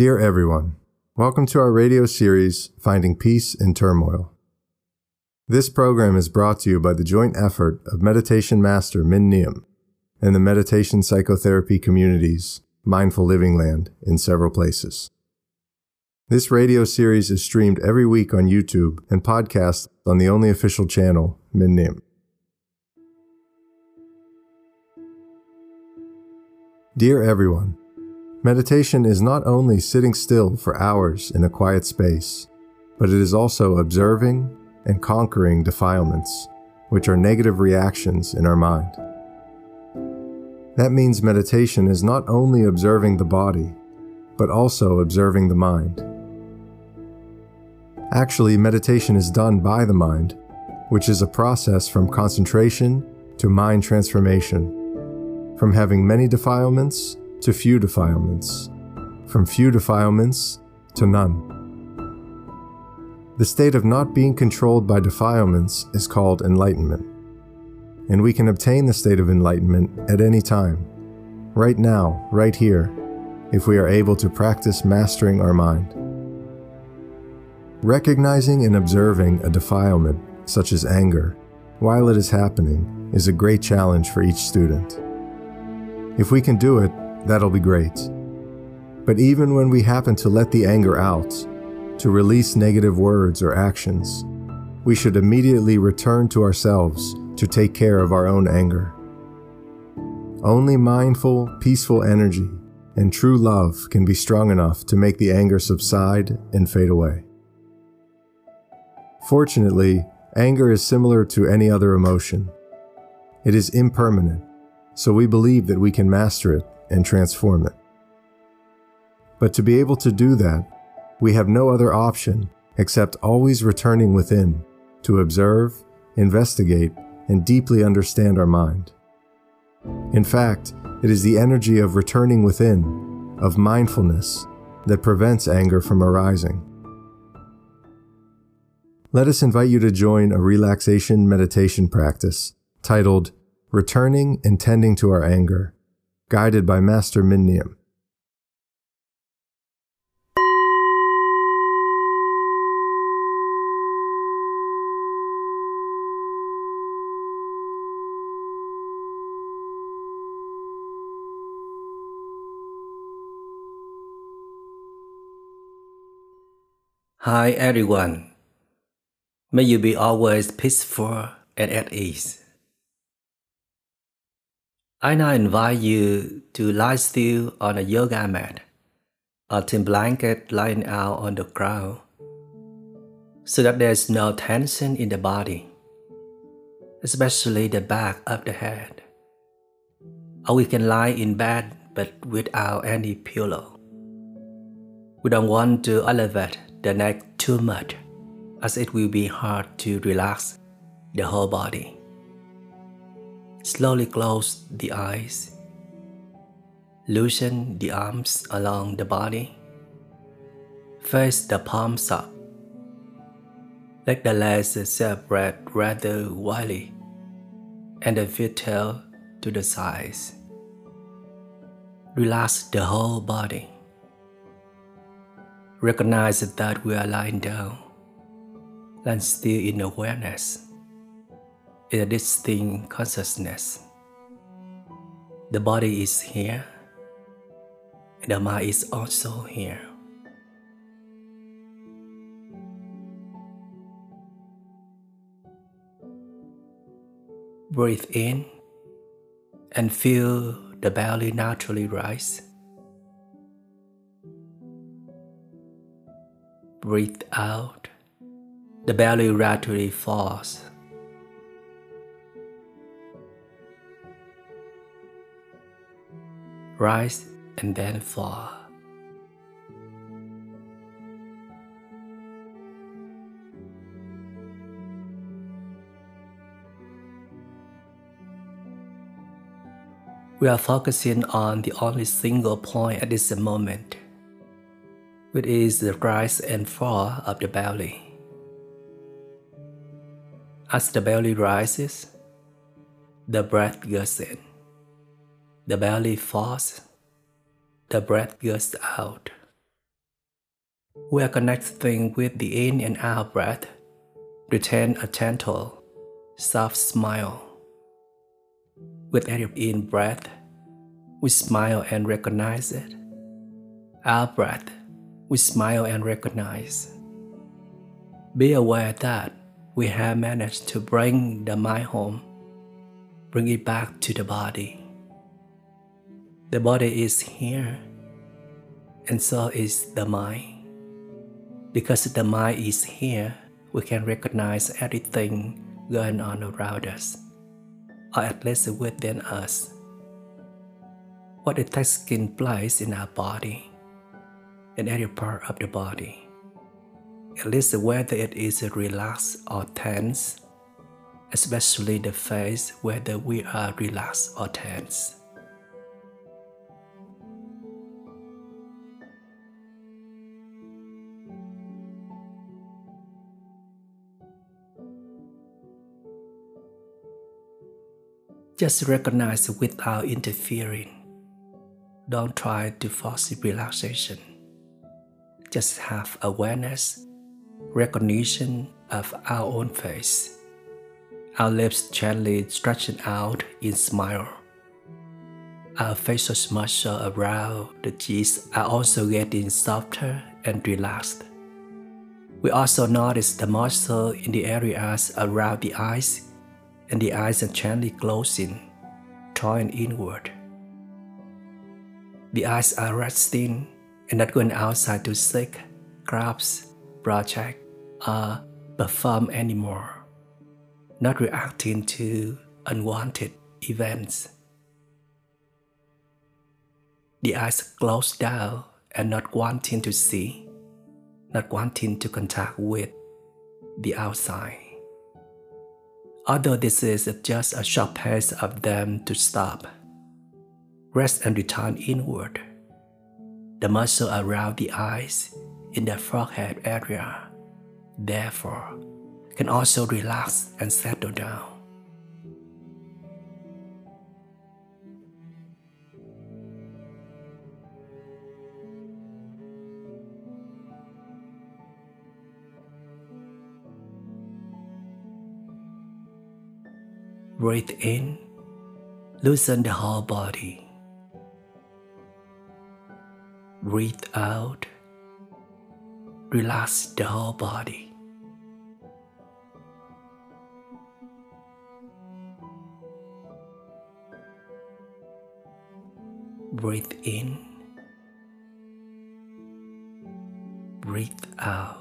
Dear everyone, welcome to our radio series, Finding Peace in Turmoil. This program is brought to you by the joint effort of meditation master Minh Niem and the meditation psychotherapy communities, Mindful Living Land, in several places. This radio series is streamed every week on YouTube and podcast on the only official channel, Minh Niem. Dear everyone, Meditation is not only sitting still for hours in a quiet space, but it is also observing and conquering defilements, which are negative reactions in our mind. That means meditation is not only observing the body, but also observing the mind. Actually, meditation is done by the mind, which is a process from concentration to mind transformation, from having many defilements to few defilements, from few defilements to none. The state of not being controlled by defilements is called enlightenment, and we can obtain the state of enlightenment at any time, right now, right here, if we are able to practice mastering our mind. Recognizing and observing a defilement, such as anger, while it is happening, is a great challenge for each student. If we can do it, that'll be great. But even when we happen to let the anger out, to release negative words or actions, we should immediately return to ourselves to take care of our own anger. Only mindful, peaceful energy and true love can be strong enough to make the anger subside and fade away. Fortunately, anger is similar to any other emotion. It is impermanent, so we believe that we can master it and transform it. But to be able to do that, we have no other option except always returning within to observe, investigate, and deeply understand our mind. In fact, it is the energy of returning within, of mindfulness, that prevents anger from arising. Let us invite you to join a relaxation meditation practice titled Returning and Tending to Our Anger guided by Master Minh Niem. Hi everyone. May you be always peaceful and at ease. I now invite you to lie still on a yoga mat a thin blanket lying out on the ground so that there's no tension in the body, especially the back of the head. Or we can lie in bed but without any pillow. We don't want to elevate the neck too much as it will be hard to relax the whole body. Slowly close the eyes. Loosen the arms along the body. Face the palms up. Let the legs separate rather widely and the feet tail to the sides. Relax the whole body. Recognize that we are lying down, and still in awareness is a distinct consciousness. The body is here, the mind is also here. Breathe in and feel the belly naturally rise. Breathe out, the belly gradually falls. Rise and then fall. We are focusing on the only single point at this moment, which is the rise and fall of the belly. As the belly rises, the breath goes in. The belly falls, the breath goes out. We are connecting with the in and out breath. Retain a gentle, soft smile. With every in breath, we smile and recognize it. Out breath, we smile and recognize. Be aware that we have managed to bring the mind home, bring it back to the body. The body is here, and so is the mind. Because the mind is here, we can recognize everything going on around us, or at least within us. What is taking implies in our body, in every part of the body, at least whether it is relaxed or tense, especially the face whether we are relaxed or tense. Just recognize without interfering. Don't try to force relaxation. Just have awareness, recognition of our own face. Our lips gently stretching out in smile. Our facial muscles around the cheeks are also getting softer and relaxed. We also notice the muscle in the areas around the eyes and the eyes are gently closing, drawing inward. The eyes are resting and not going outside to seek, grasp, project, or perform anymore, not reacting to unwanted events. The eyes closed down and not wanting to see, not wanting to contact with the outside although this is just a short pace of them to stop. Rest and return inward. The muscle around the eyes in the forehead area, therefore, can also relax and settle down. Breathe in, loosen the whole body. Breathe out, relax the whole body. Breathe in, breathe out.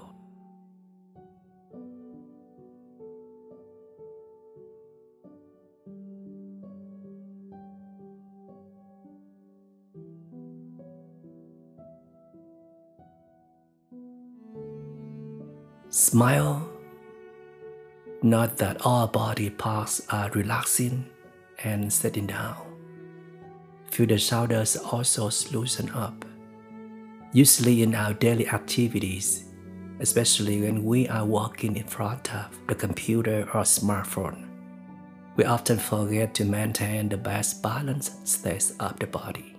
Smile. Not that all body parts are relaxing and sitting down. Feel the shoulders also loosen up. Usually in our daily activities, especially when we are walking in front of the computer or smartphone, we often forget to maintain the best balance state of the body.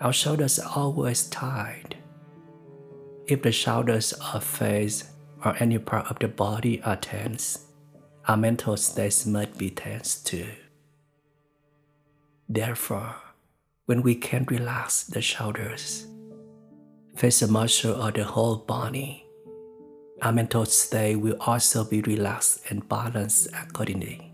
Our shoulders are always tight if the shoulders or face or any part of the body are tense, our mental states must be tense too. Therefore, when we can relax the shoulders, facial muscle or the whole body, our mental state will also be relaxed and balanced accordingly.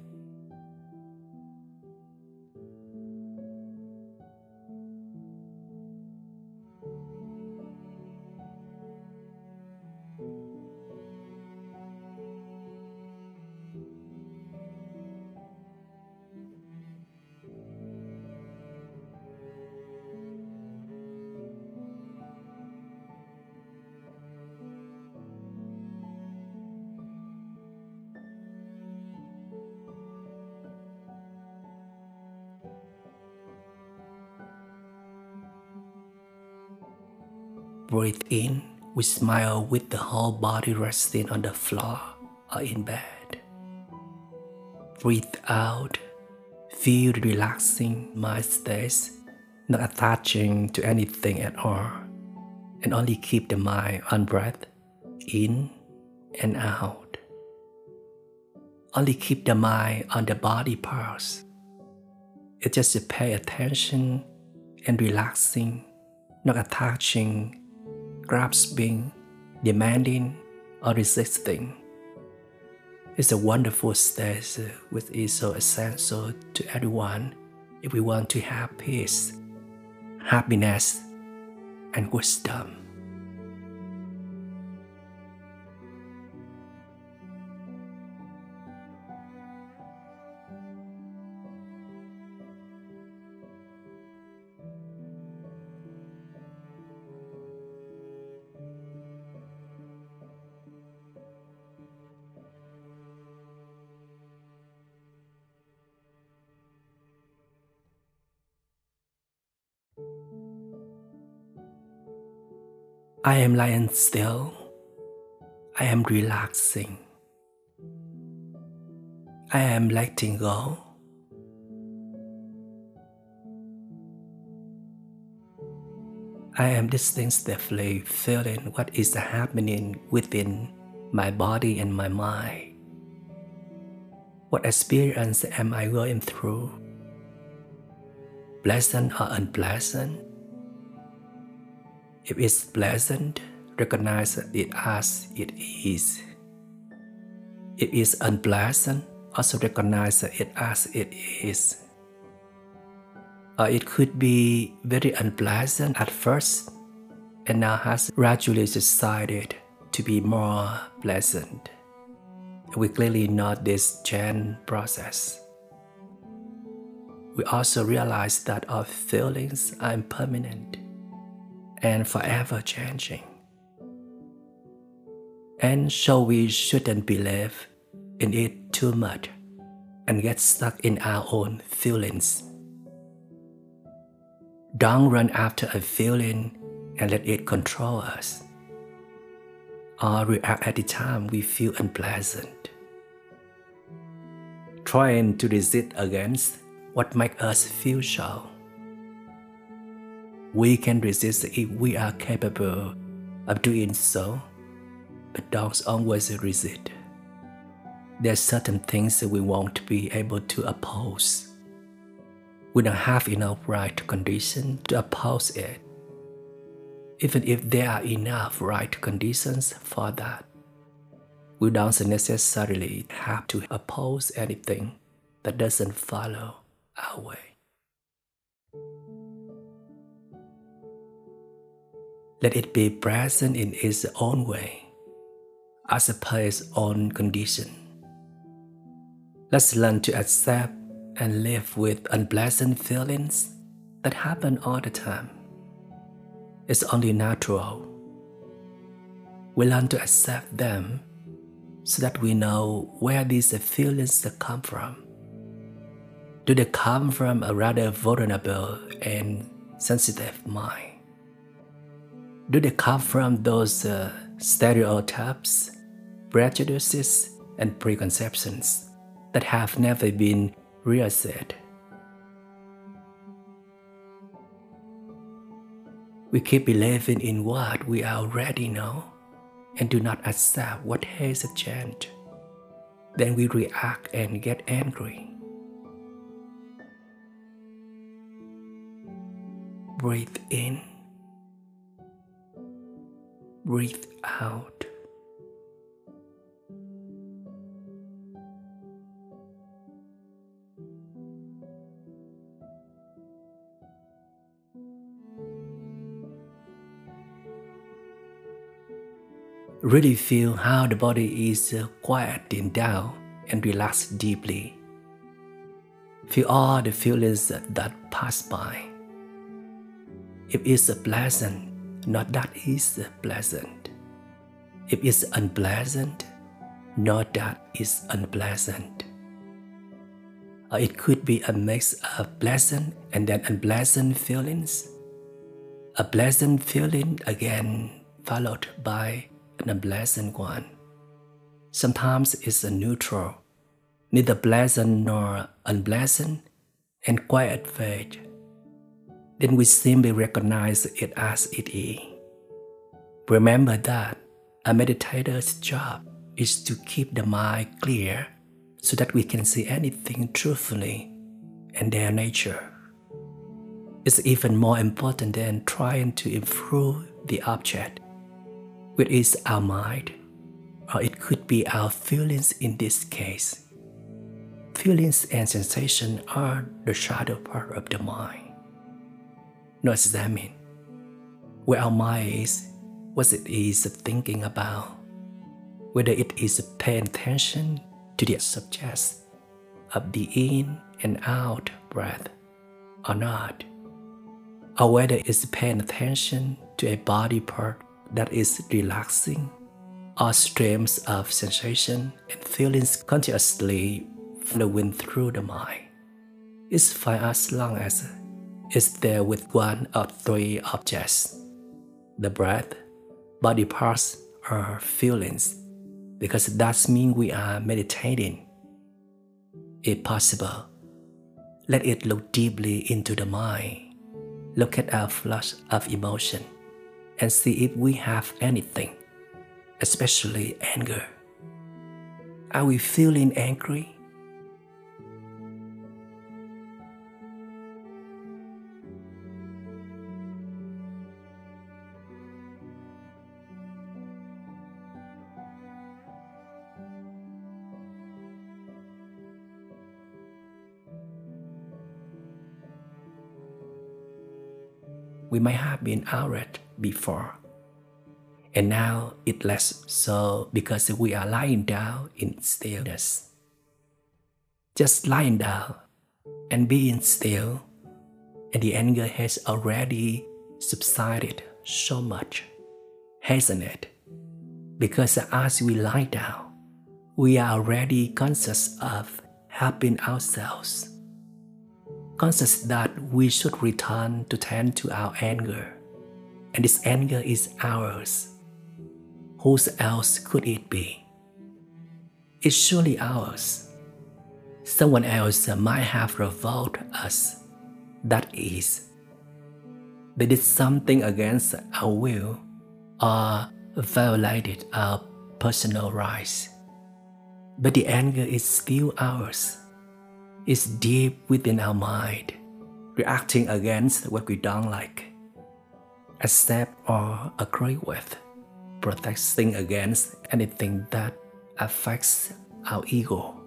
Breathe in, we smile with the whole body resting on the floor or in bed. Breathe out, feel the relaxing mind states, not attaching to anything at all, and only keep the mind on breath in and out. Only keep the mind on the body parts. It's just to pay attention and relaxing, not attaching, grasping, demanding, or resisting. It's a wonderful state which is so essential to everyone if we want to have peace, happiness, and wisdom. I am lying still. I am relaxing. I am letting go. I am distinctively feeling what is happening within my body and my mind. What experience am I going through? Pleasant or unpleasant? If it's pleasant, recognize it as it is. If it's unpleasant, also recognize it as it is. Or it could be very unpleasant at first and now has gradually decided to be more pleasant. We clearly note this change process. We also realize that our feelings are impermanent and forever changing. And so we shouldn't believe in it too much and get stuck in our own feelings. Don't run after a feeling and let it control us, or react at the time we feel unpleasant. Trying to resist against what makes us feel so we can resist if we are capable of doing so, but don't always resist. There are certain things that we won't be able to oppose. We don't have enough right conditions to oppose it, even if there are enough right conditions for that. We don't necessarily have to oppose anything that doesn't follow our way. Let it be present in its own way, as a per its own condition. Let's learn to accept and live with unpleasant feelings that happen all the time. It's only natural. We learn to accept them so that we know where these feelings come from. Do they come from a rather vulnerable and sensitive mind? Do they come from those uh, stereotypes, prejudices, and preconceptions that have never been reassessed? We keep believing in what we already know and do not accept what has changed. Then we react and get angry. Breathe in breathe out. Really feel how the body is uh, quieting down and relax deeply. Feel all the feelings that pass by. If it's a pleasant, not that is pleasant. If it's unpleasant, not that is unpleasant. Or it could be a mix of pleasant and then unpleasant feelings. A pleasant feeling again followed by an unpleasant one. Sometimes it's a neutral, neither pleasant nor unpleasant, and quiet fade then we simply recognize it as it is. Remember that a meditator's job is to keep the mind clear so that we can see anything truthfully and their nature. It's even more important than trying to improve the object, which is our mind, or it could be our feelings in this case. Feelings and sensation are the shadow part of the mind. Now examine where our mind is, what it is thinking about, whether it is paying attention to the subjects of the in and out breath or not, or whether it's paying attention to a body part that is relaxing or streams of sensation and feelings continuously flowing through the mind. It's fine as long as it's there with one of three objects the breath, body parts, or feelings, because that means we are meditating. If possible, let it look deeply into the mind. Look at our flush of emotion and see if we have anything, especially anger. Are we feeling angry? We might have been outraged before. And now it less so because we are lying down in stillness. Just lying down and being still, and the anger has already subsided so much, hasn't it? Because as we lie down, we are already conscious of helping ourselves conscious that we should return to tend to our anger, and this anger is ours. Whose else could it be? It's surely ours. Someone else might have revolted us. That is, they did something against our will or violated our personal rights. But the anger is still ours is deep within our mind, reacting against what we don't like, accept or agree with, protesting against anything that affects our ego,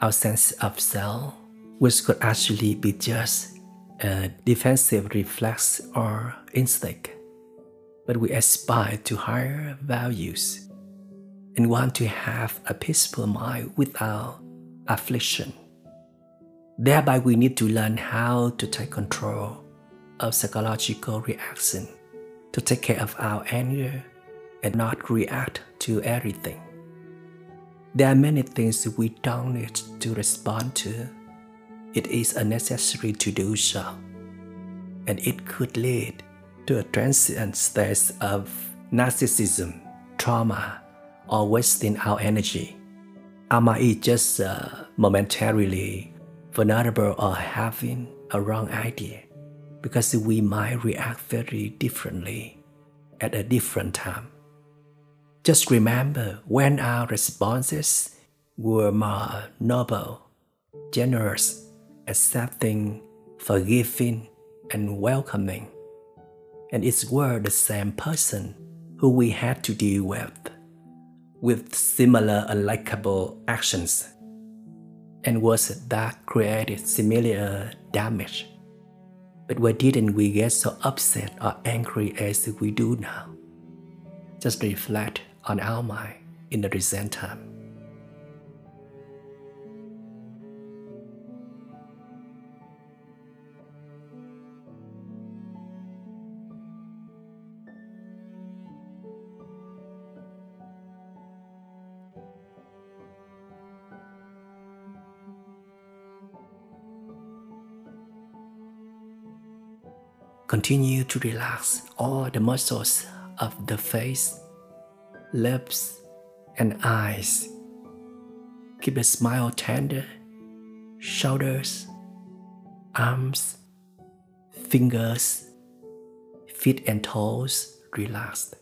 our sense of self, which could actually be just a defensive reflex or instinct. But we aspire to higher values and want to have a peaceful mind without affliction. Thereby, we need to learn how to take control of psychological reaction, to take care of our anger and not react to everything. There are many things we don't need to respond to. It is unnecessary to do so, and it could lead to a transient state of narcissism, trauma, or wasting our energy. Mind is just uh, momentarily vulnerable or having a wrong idea because we might react very differently at a different time. Just remember when our responses were more noble, generous, accepting, forgiving, and welcoming, and it were the same person who we had to deal with, with similar unlikable actions and was that created similar damage. But why didn't we get so upset or angry as we do now? Just reflect on our mind in the recent time. Continue to relax all the muscles of the face, lips, and eyes. Keep the smile tender, shoulders, arms, fingers, feet and toes relaxed.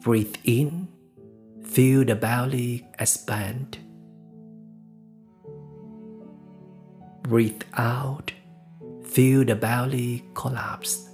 Breathe in, feel the belly expand. Breathe out, feel the belly collapse.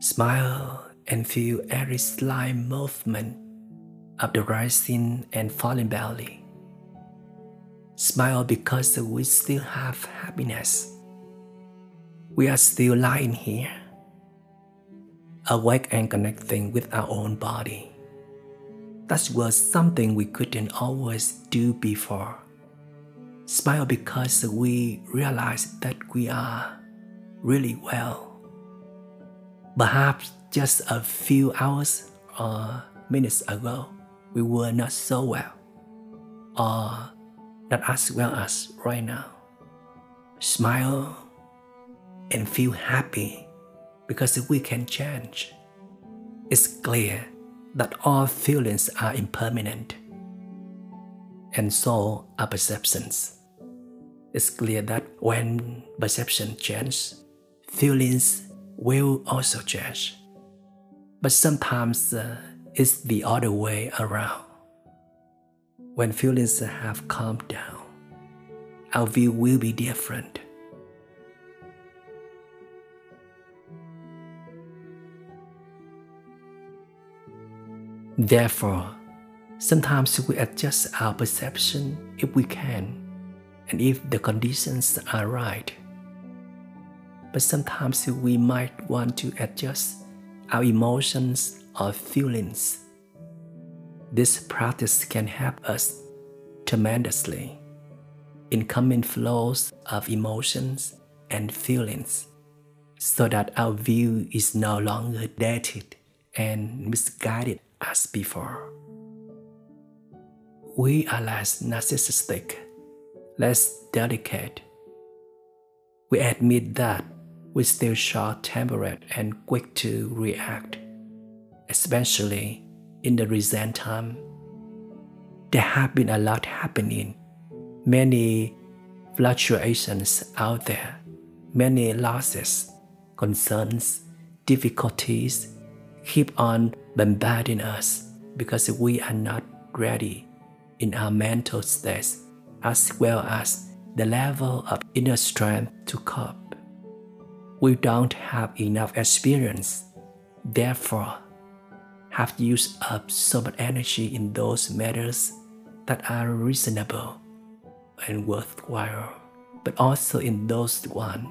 Smile and feel every slight movement of the rising and falling belly. Smile because we still have happiness. We are still lying here, awake and connecting with our own body. That was something we couldn't always do before. Smile because we realize that we are really well Perhaps just a few hours or minutes ago, we were not so well, or not as well as right now. Smile and feel happy because we can change. It's clear that all feelings are impermanent, and so are perceptions. It's clear that when perception changes, feelings will also change. But sometimes uh, it's the other way around. When feelings have calmed down, our view will be different. Therefore, sometimes we adjust our perception if we can, and if the conditions are right but sometimes we might want to adjust our emotions or feelings. This practice can help us tremendously in coming flows of emotions and feelings so that our view is no longer dated and misguided as before. We are less narcissistic, less delicate. We admit that we're still short tempered and quick to react, especially in the recent time. There have been a lot happening, many fluctuations out there, many losses, concerns, difficulties keep on bombarding us because we are not ready in our mental states as well as the level of inner strength to cope. We don't have enough experience, therefore, have used up so much energy in those matters that are reasonable and worthwhile, but also in those ones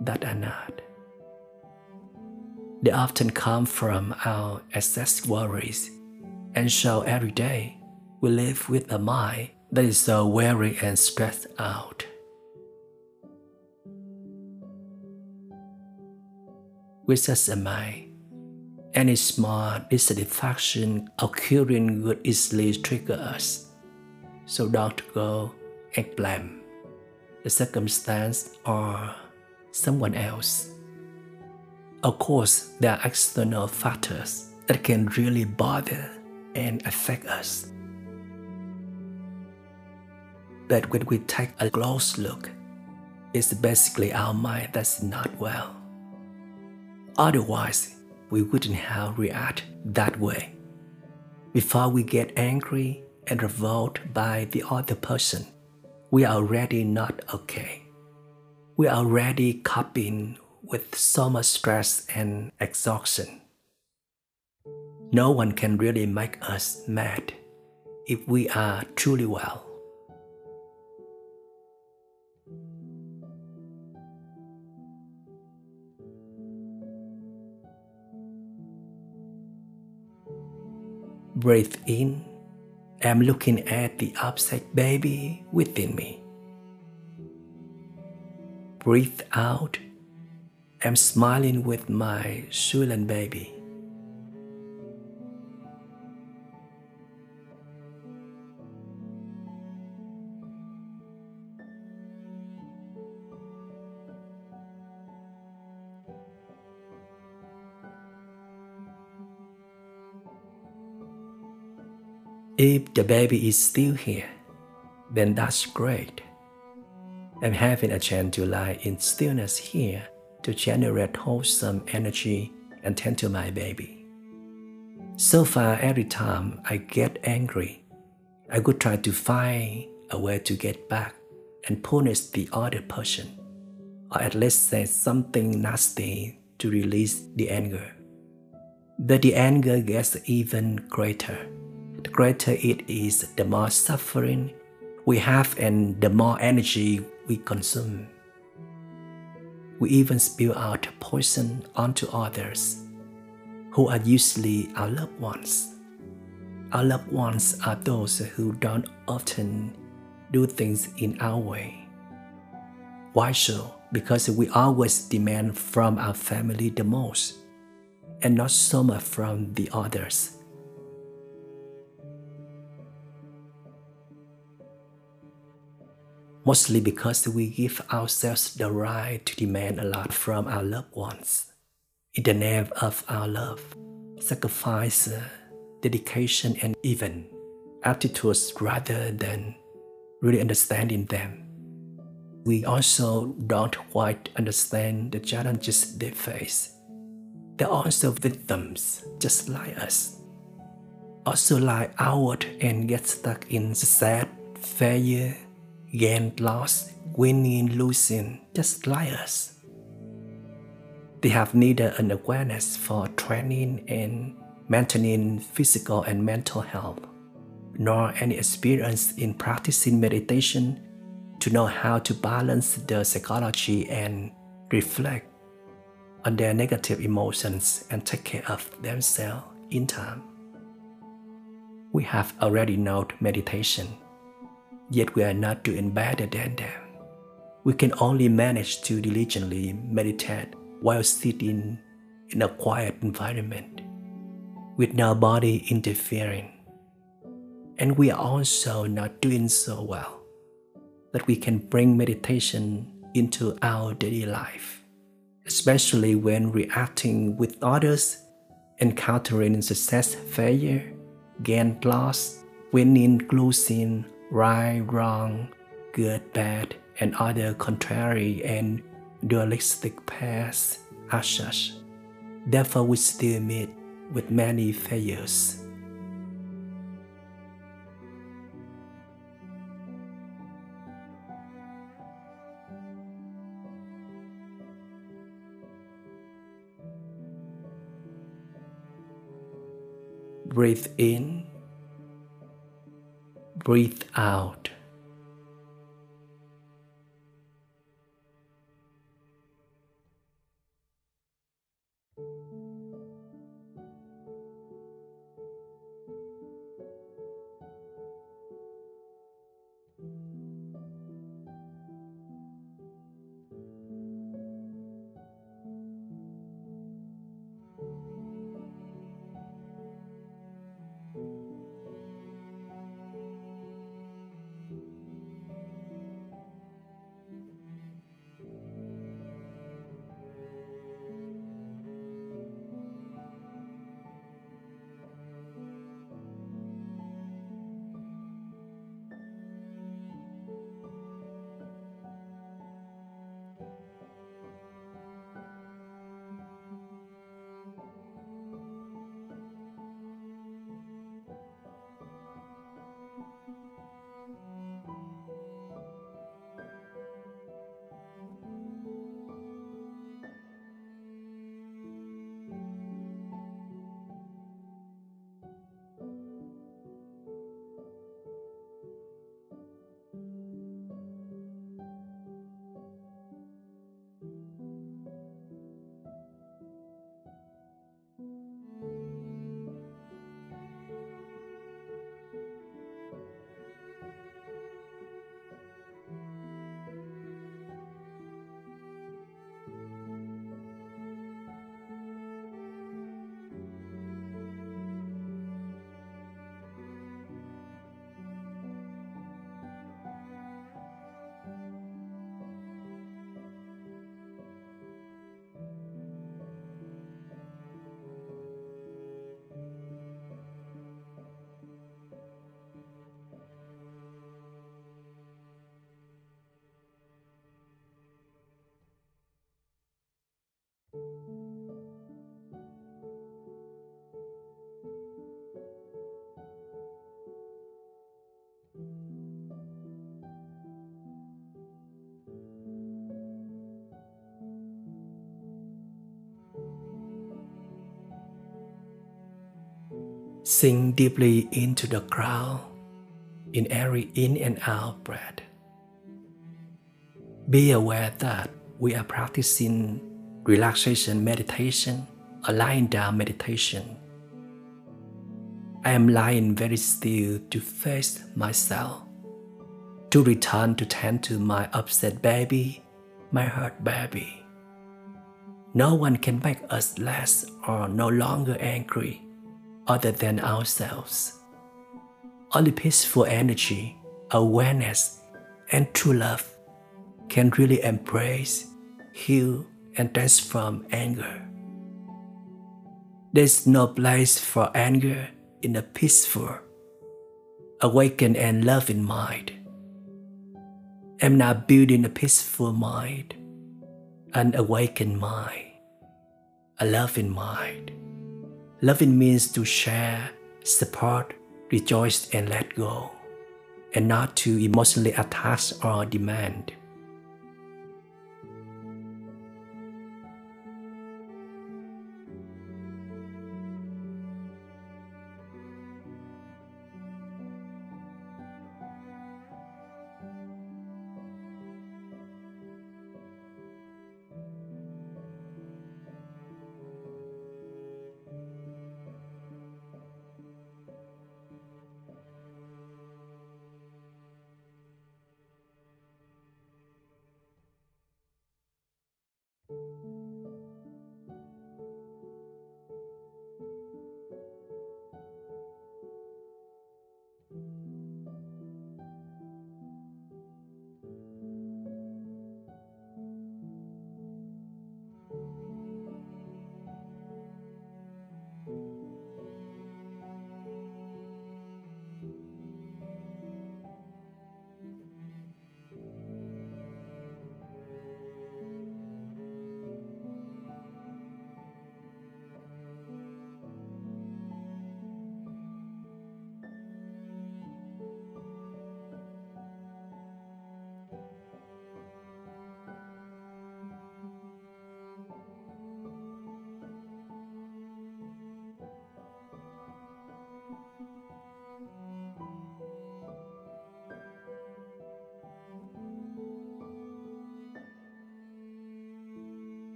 that are not. They often come from our excess worries, and so every day we live with a mind that is so weary and stressed out. With such a mind, any small dissatisfaction occurring would easily trigger us. So don't go and blame the circumstance or someone else. Of course, there are external factors that can really bother and affect us. But when we take a close look, it's basically our mind that's not well. Otherwise, we wouldn't have react that way. Before we get angry and revolt by the other person, we are already not okay. We are already coping with so much stress and exhaustion. No one can really make us mad if we are truly well. Breathe in. I'm looking at the upset baby within me. Breathe out. I'm smiling with my swollen baby. If the baby is still here, then that's great. I'm having a chance to lie in stillness here to generate wholesome energy and tend to my baby. So far, every time I get angry, I would try to find a way to get back and punish the other person, or at least say something nasty to release the anger. But the anger gets even greater the greater it is, the more suffering we have and the more energy we consume. We even spill out poison onto others, who are usually our loved ones. Our loved ones are those who don't often do things in our way. Why so? Because we always demand from our family the most, and not so much from the others. Mostly because we give ourselves the right to demand a lot from our loved ones. In the name of our love, sacrifice, dedication, and even attitudes rather than really understanding them. We also don't quite understand the challenges they face. They're also victims, just like us. Also lie out and get stuck in the sad failure gain, loss, winning, losing, just like us. They have neither an awareness for training and maintaining physical and mental health, nor any experience in practicing meditation to know how to balance the psychology and reflect on their negative emotions and take care of themselves in time. We have already known meditation yet we are not doing better than them. We can only manage to diligently meditate while sitting in a quiet environment with no body interfering. And we are also not doing so well that we can bring meditation into our daily life, especially when reacting with others, encountering success, failure, gain, loss, winning, losing, right, wrong, good, bad, and other contrary and dualistic pairs as such. Therefore, we still meet with many failures. Breathe in, breathe out. Sink deeply into the ground in every in and out breath. Be aware that we are practicing relaxation meditation a lying down meditation. I am lying very still to face myself, to return to tend to my upset baby, my hurt baby. No one can make us less or no longer angry other than ourselves. Only peaceful energy, awareness, and true love can really embrace, heal, and transform anger. There's no place for anger in a peaceful, awakened, and loving mind. I'm now building a peaceful mind, an awakened mind, a loving mind. Loving means to share, support, rejoice, and let go, and not to emotionally attach or demand.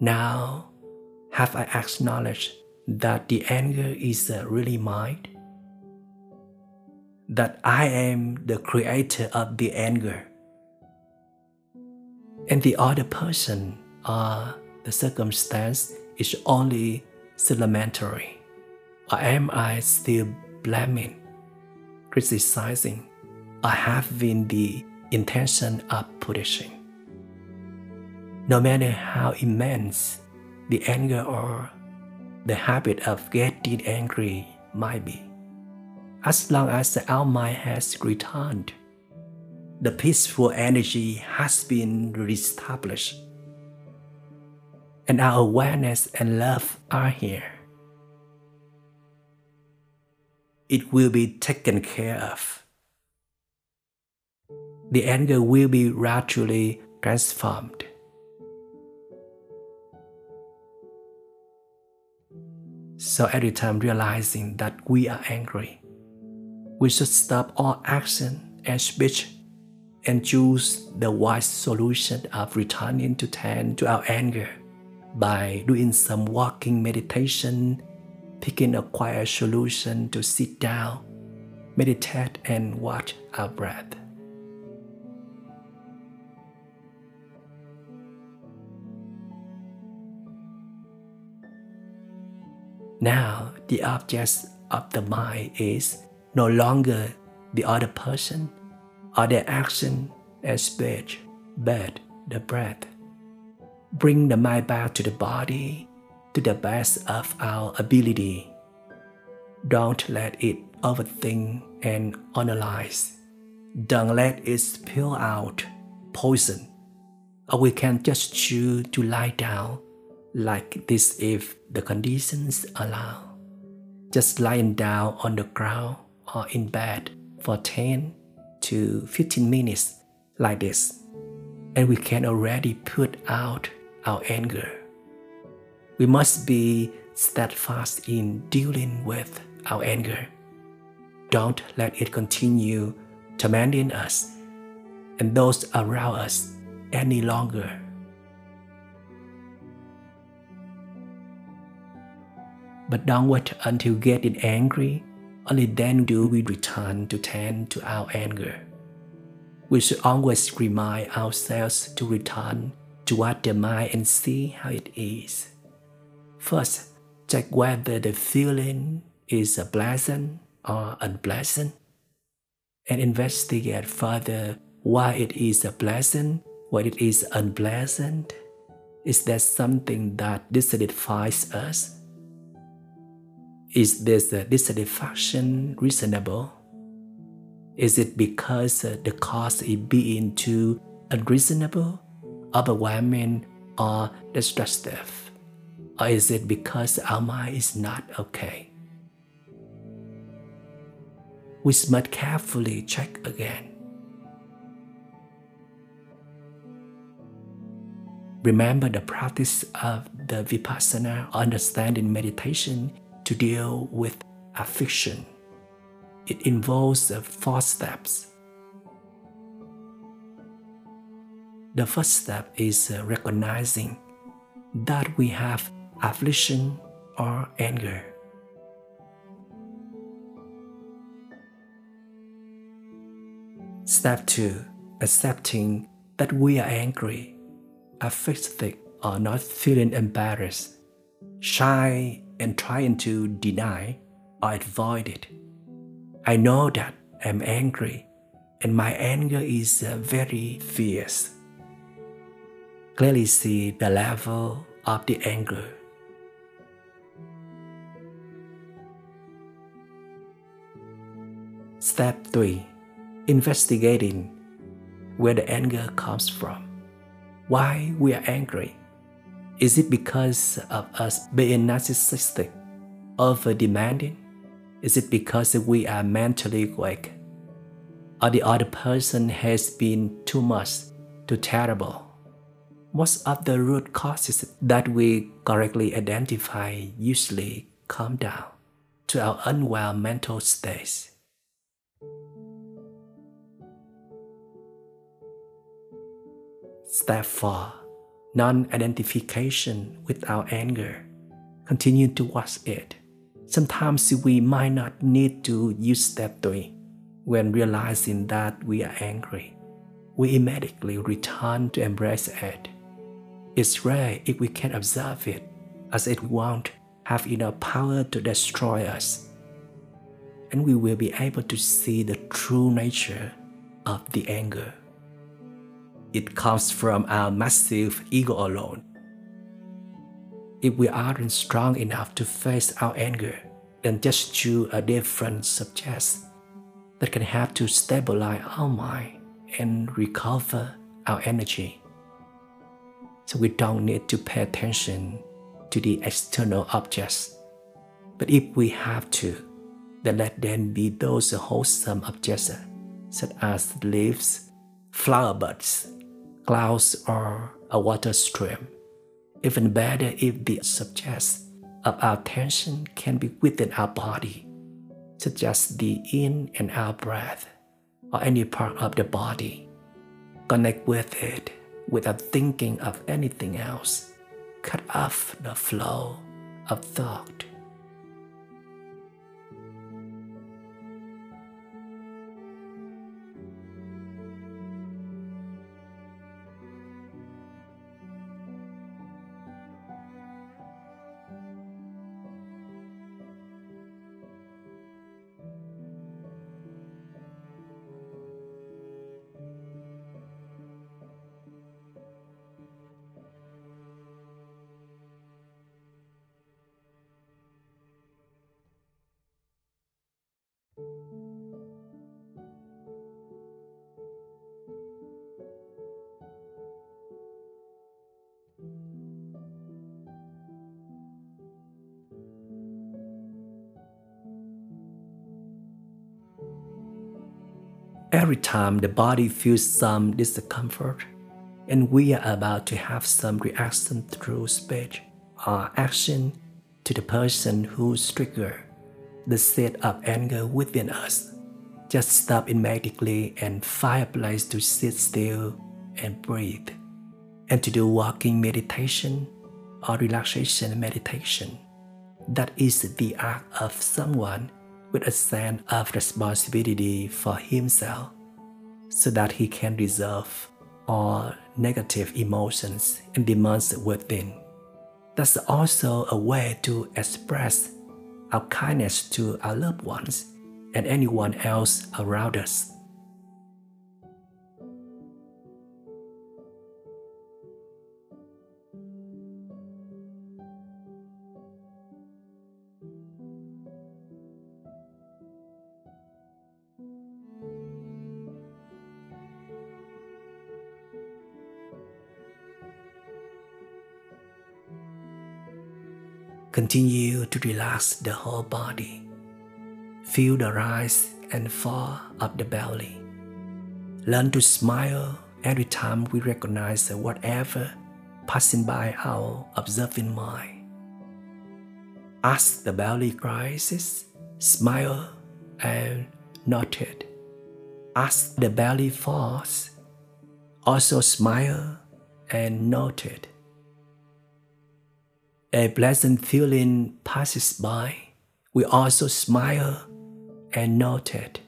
Now, have I acknowledged that the anger is really mine? That I am the creator of the anger? And the other person or the circumstance is only supplementary? Or am I still blaming, criticizing, or having the intention of punishing? No matter how immense the anger or the habit of getting angry might be, as long as the mind has returned, the peaceful energy has been reestablished, and our awareness and love are here. It will be taken care of. The anger will be gradually transformed. So every time realizing that we are angry, we should stop all action and speech and choose the wise solution of returning to tend to our anger by doing some walking meditation, picking a quiet solution to sit down, meditate, and watch our breath. Now, the object of the mind is no longer the other person or their action and speech, but the breath. Bring the mind back to the body to the best of our ability. Don't let it overthink and analyze. Don't let it spill out poison. Or we can just choose to lie down like this if the conditions allow. Just lying down on the ground or in bed for 10 to 15 minutes like this, and we can already put out our anger. We must be steadfast in dealing with our anger. Don't let it continue tormenting us and those around us any longer. But don't wait until getting angry. Only then do we return to tend to our anger. We should always remind ourselves to return toward the mind and see how it is. First, check whether the feeling is pleasant or unpleasant, and investigate further why it is pleasant, why it is unpleasant. Is there something that dissatisfies us? Is this dissatisfaction reasonable? Is it because uh, the cause is being too unreasonable, overwhelming, or destructive? Or is it because our mind is not okay? We must carefully check again. Remember the practice of the Vipassana understanding meditation to deal with affliction. It involves the four steps. The first step is uh, recognizing that we have affliction or anger. Step 2 Accepting that we are angry, afflicted, or not feeling embarrassed, shy, and trying to deny or avoid it. I know that I'm angry and my anger is uh, very fierce. Clearly see the level of the anger. Step 3 Investigating where the anger comes from. Why we are angry is it because of us being narcissistic, over demanding? Is it because we are mentally weak? Or the other person has been too much, too terrible? Most of the root causes that we correctly identify usually come down to our unwell mental states. Step 4 non identification with our anger. Continue to watch it. Sometimes we might not need to use step three. When realizing that we are angry, we immediately return to embrace it. It's rare if we can observe it, as it won't have enough power to destroy us. And we will be able to see the true nature of the anger. It comes from our massive ego alone. If we aren't strong enough to face our anger, then just choose a different subject that can help to stabilize our mind and recover our energy. So we don't need to pay attention to the external objects. But if we have to, then let them be those wholesome objects such as leaves, flower buds, clouds, or a water stream. Even better if the subjects of our attention can be within our body, such as the in and out breath, or any part of the body. Connect with it without thinking of anything else. Cut off the flow of thought. Every time the body feels some discomfort, and we are about to have some reaction through speech or action to the person who's triggered the set of anger within us, just stop immediately and find a place to sit still and breathe, and to do walking meditation or relaxation meditation. That is the act of someone with a sense of responsibility for himself so that he can resolve all negative emotions and demands within. That's also a way to express our kindness to our loved ones and anyone else around us. Continue to relax the whole body. Feel the rise and fall of the belly. Learn to smile every time we recognize whatever passing by our observing mind. Ask the belly rises, smile and note it. As the belly falls, also smile and note it. A pleasant feeling passes by. We also smile and note it.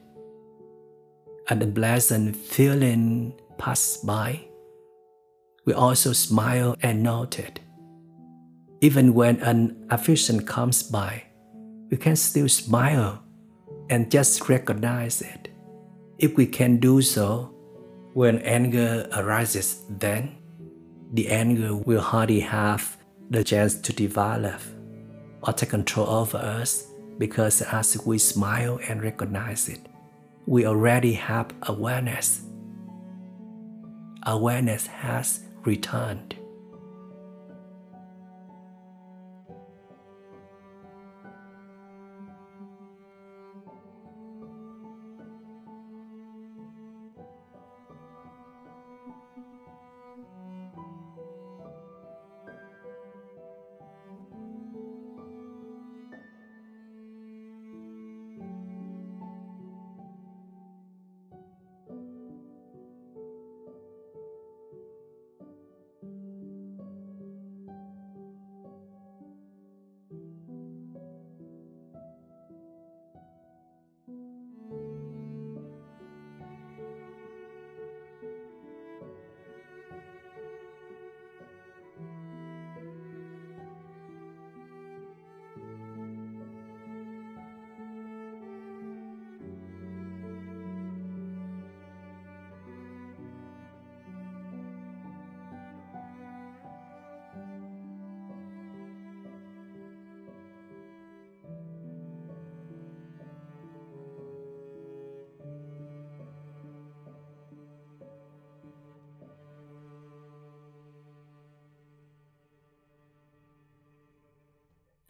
And a pleasant feeling passes by. We also smile and note it. Even when an affliction comes by, we can still smile and just recognize it. If we can do so, when anger arises, then the anger will hardly have the chance to develop or take control over us because as we smile and recognize it, we already have awareness. Awareness has returned.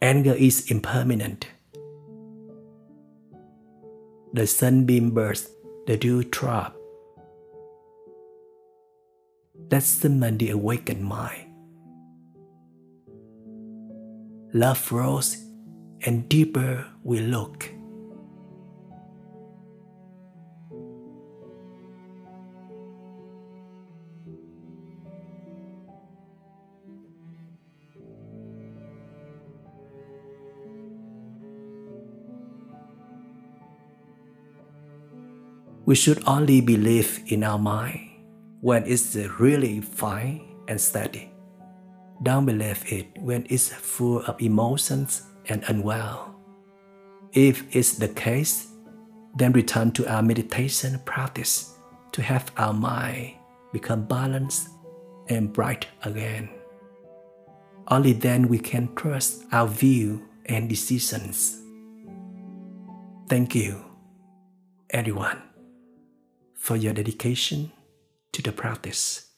Anger is impermanent. The sunbeam bursts the dewdrop. That summon the awakened mind. Love grows and deeper we look. We should only believe in our mind when it's really fine and steady. Don't believe it when it's full of emotions and unwell. If it's the case, then return to our meditation practice to have our mind become balanced and bright again. Only then we can trust our view and decisions. Thank you, everyone for your dedication to the practice.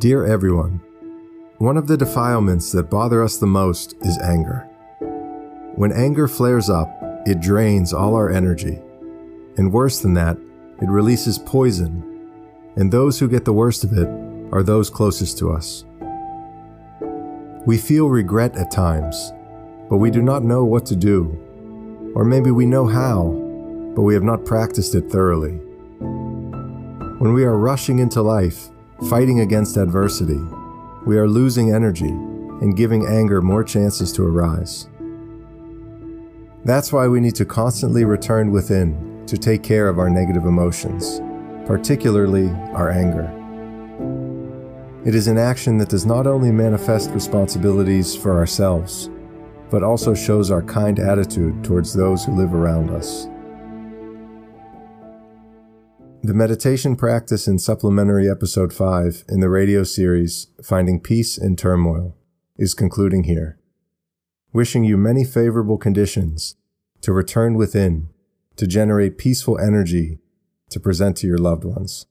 Dear everyone, one of the defilements that bother us the most is anger. When anger flares up, it drains all our energy. And worse than that, it releases poison. And those who get the worst of it are those closest to us. We feel regret at times, but we do not know what to do. Or maybe we know how, but we have not practiced it thoroughly. When we are rushing into life, Fighting against adversity, we are losing energy and giving anger more chances to arise. That's why we need to constantly return within to take care of our negative emotions, particularly our anger. It is an action that does not only manifest responsibilities for ourselves, but also shows our kind attitude towards those who live around us. The meditation practice in supplementary episode 5 in the radio series Finding Peace in Turmoil is concluding here. Wishing you many favorable conditions to return within, to generate peaceful energy to present to your loved ones.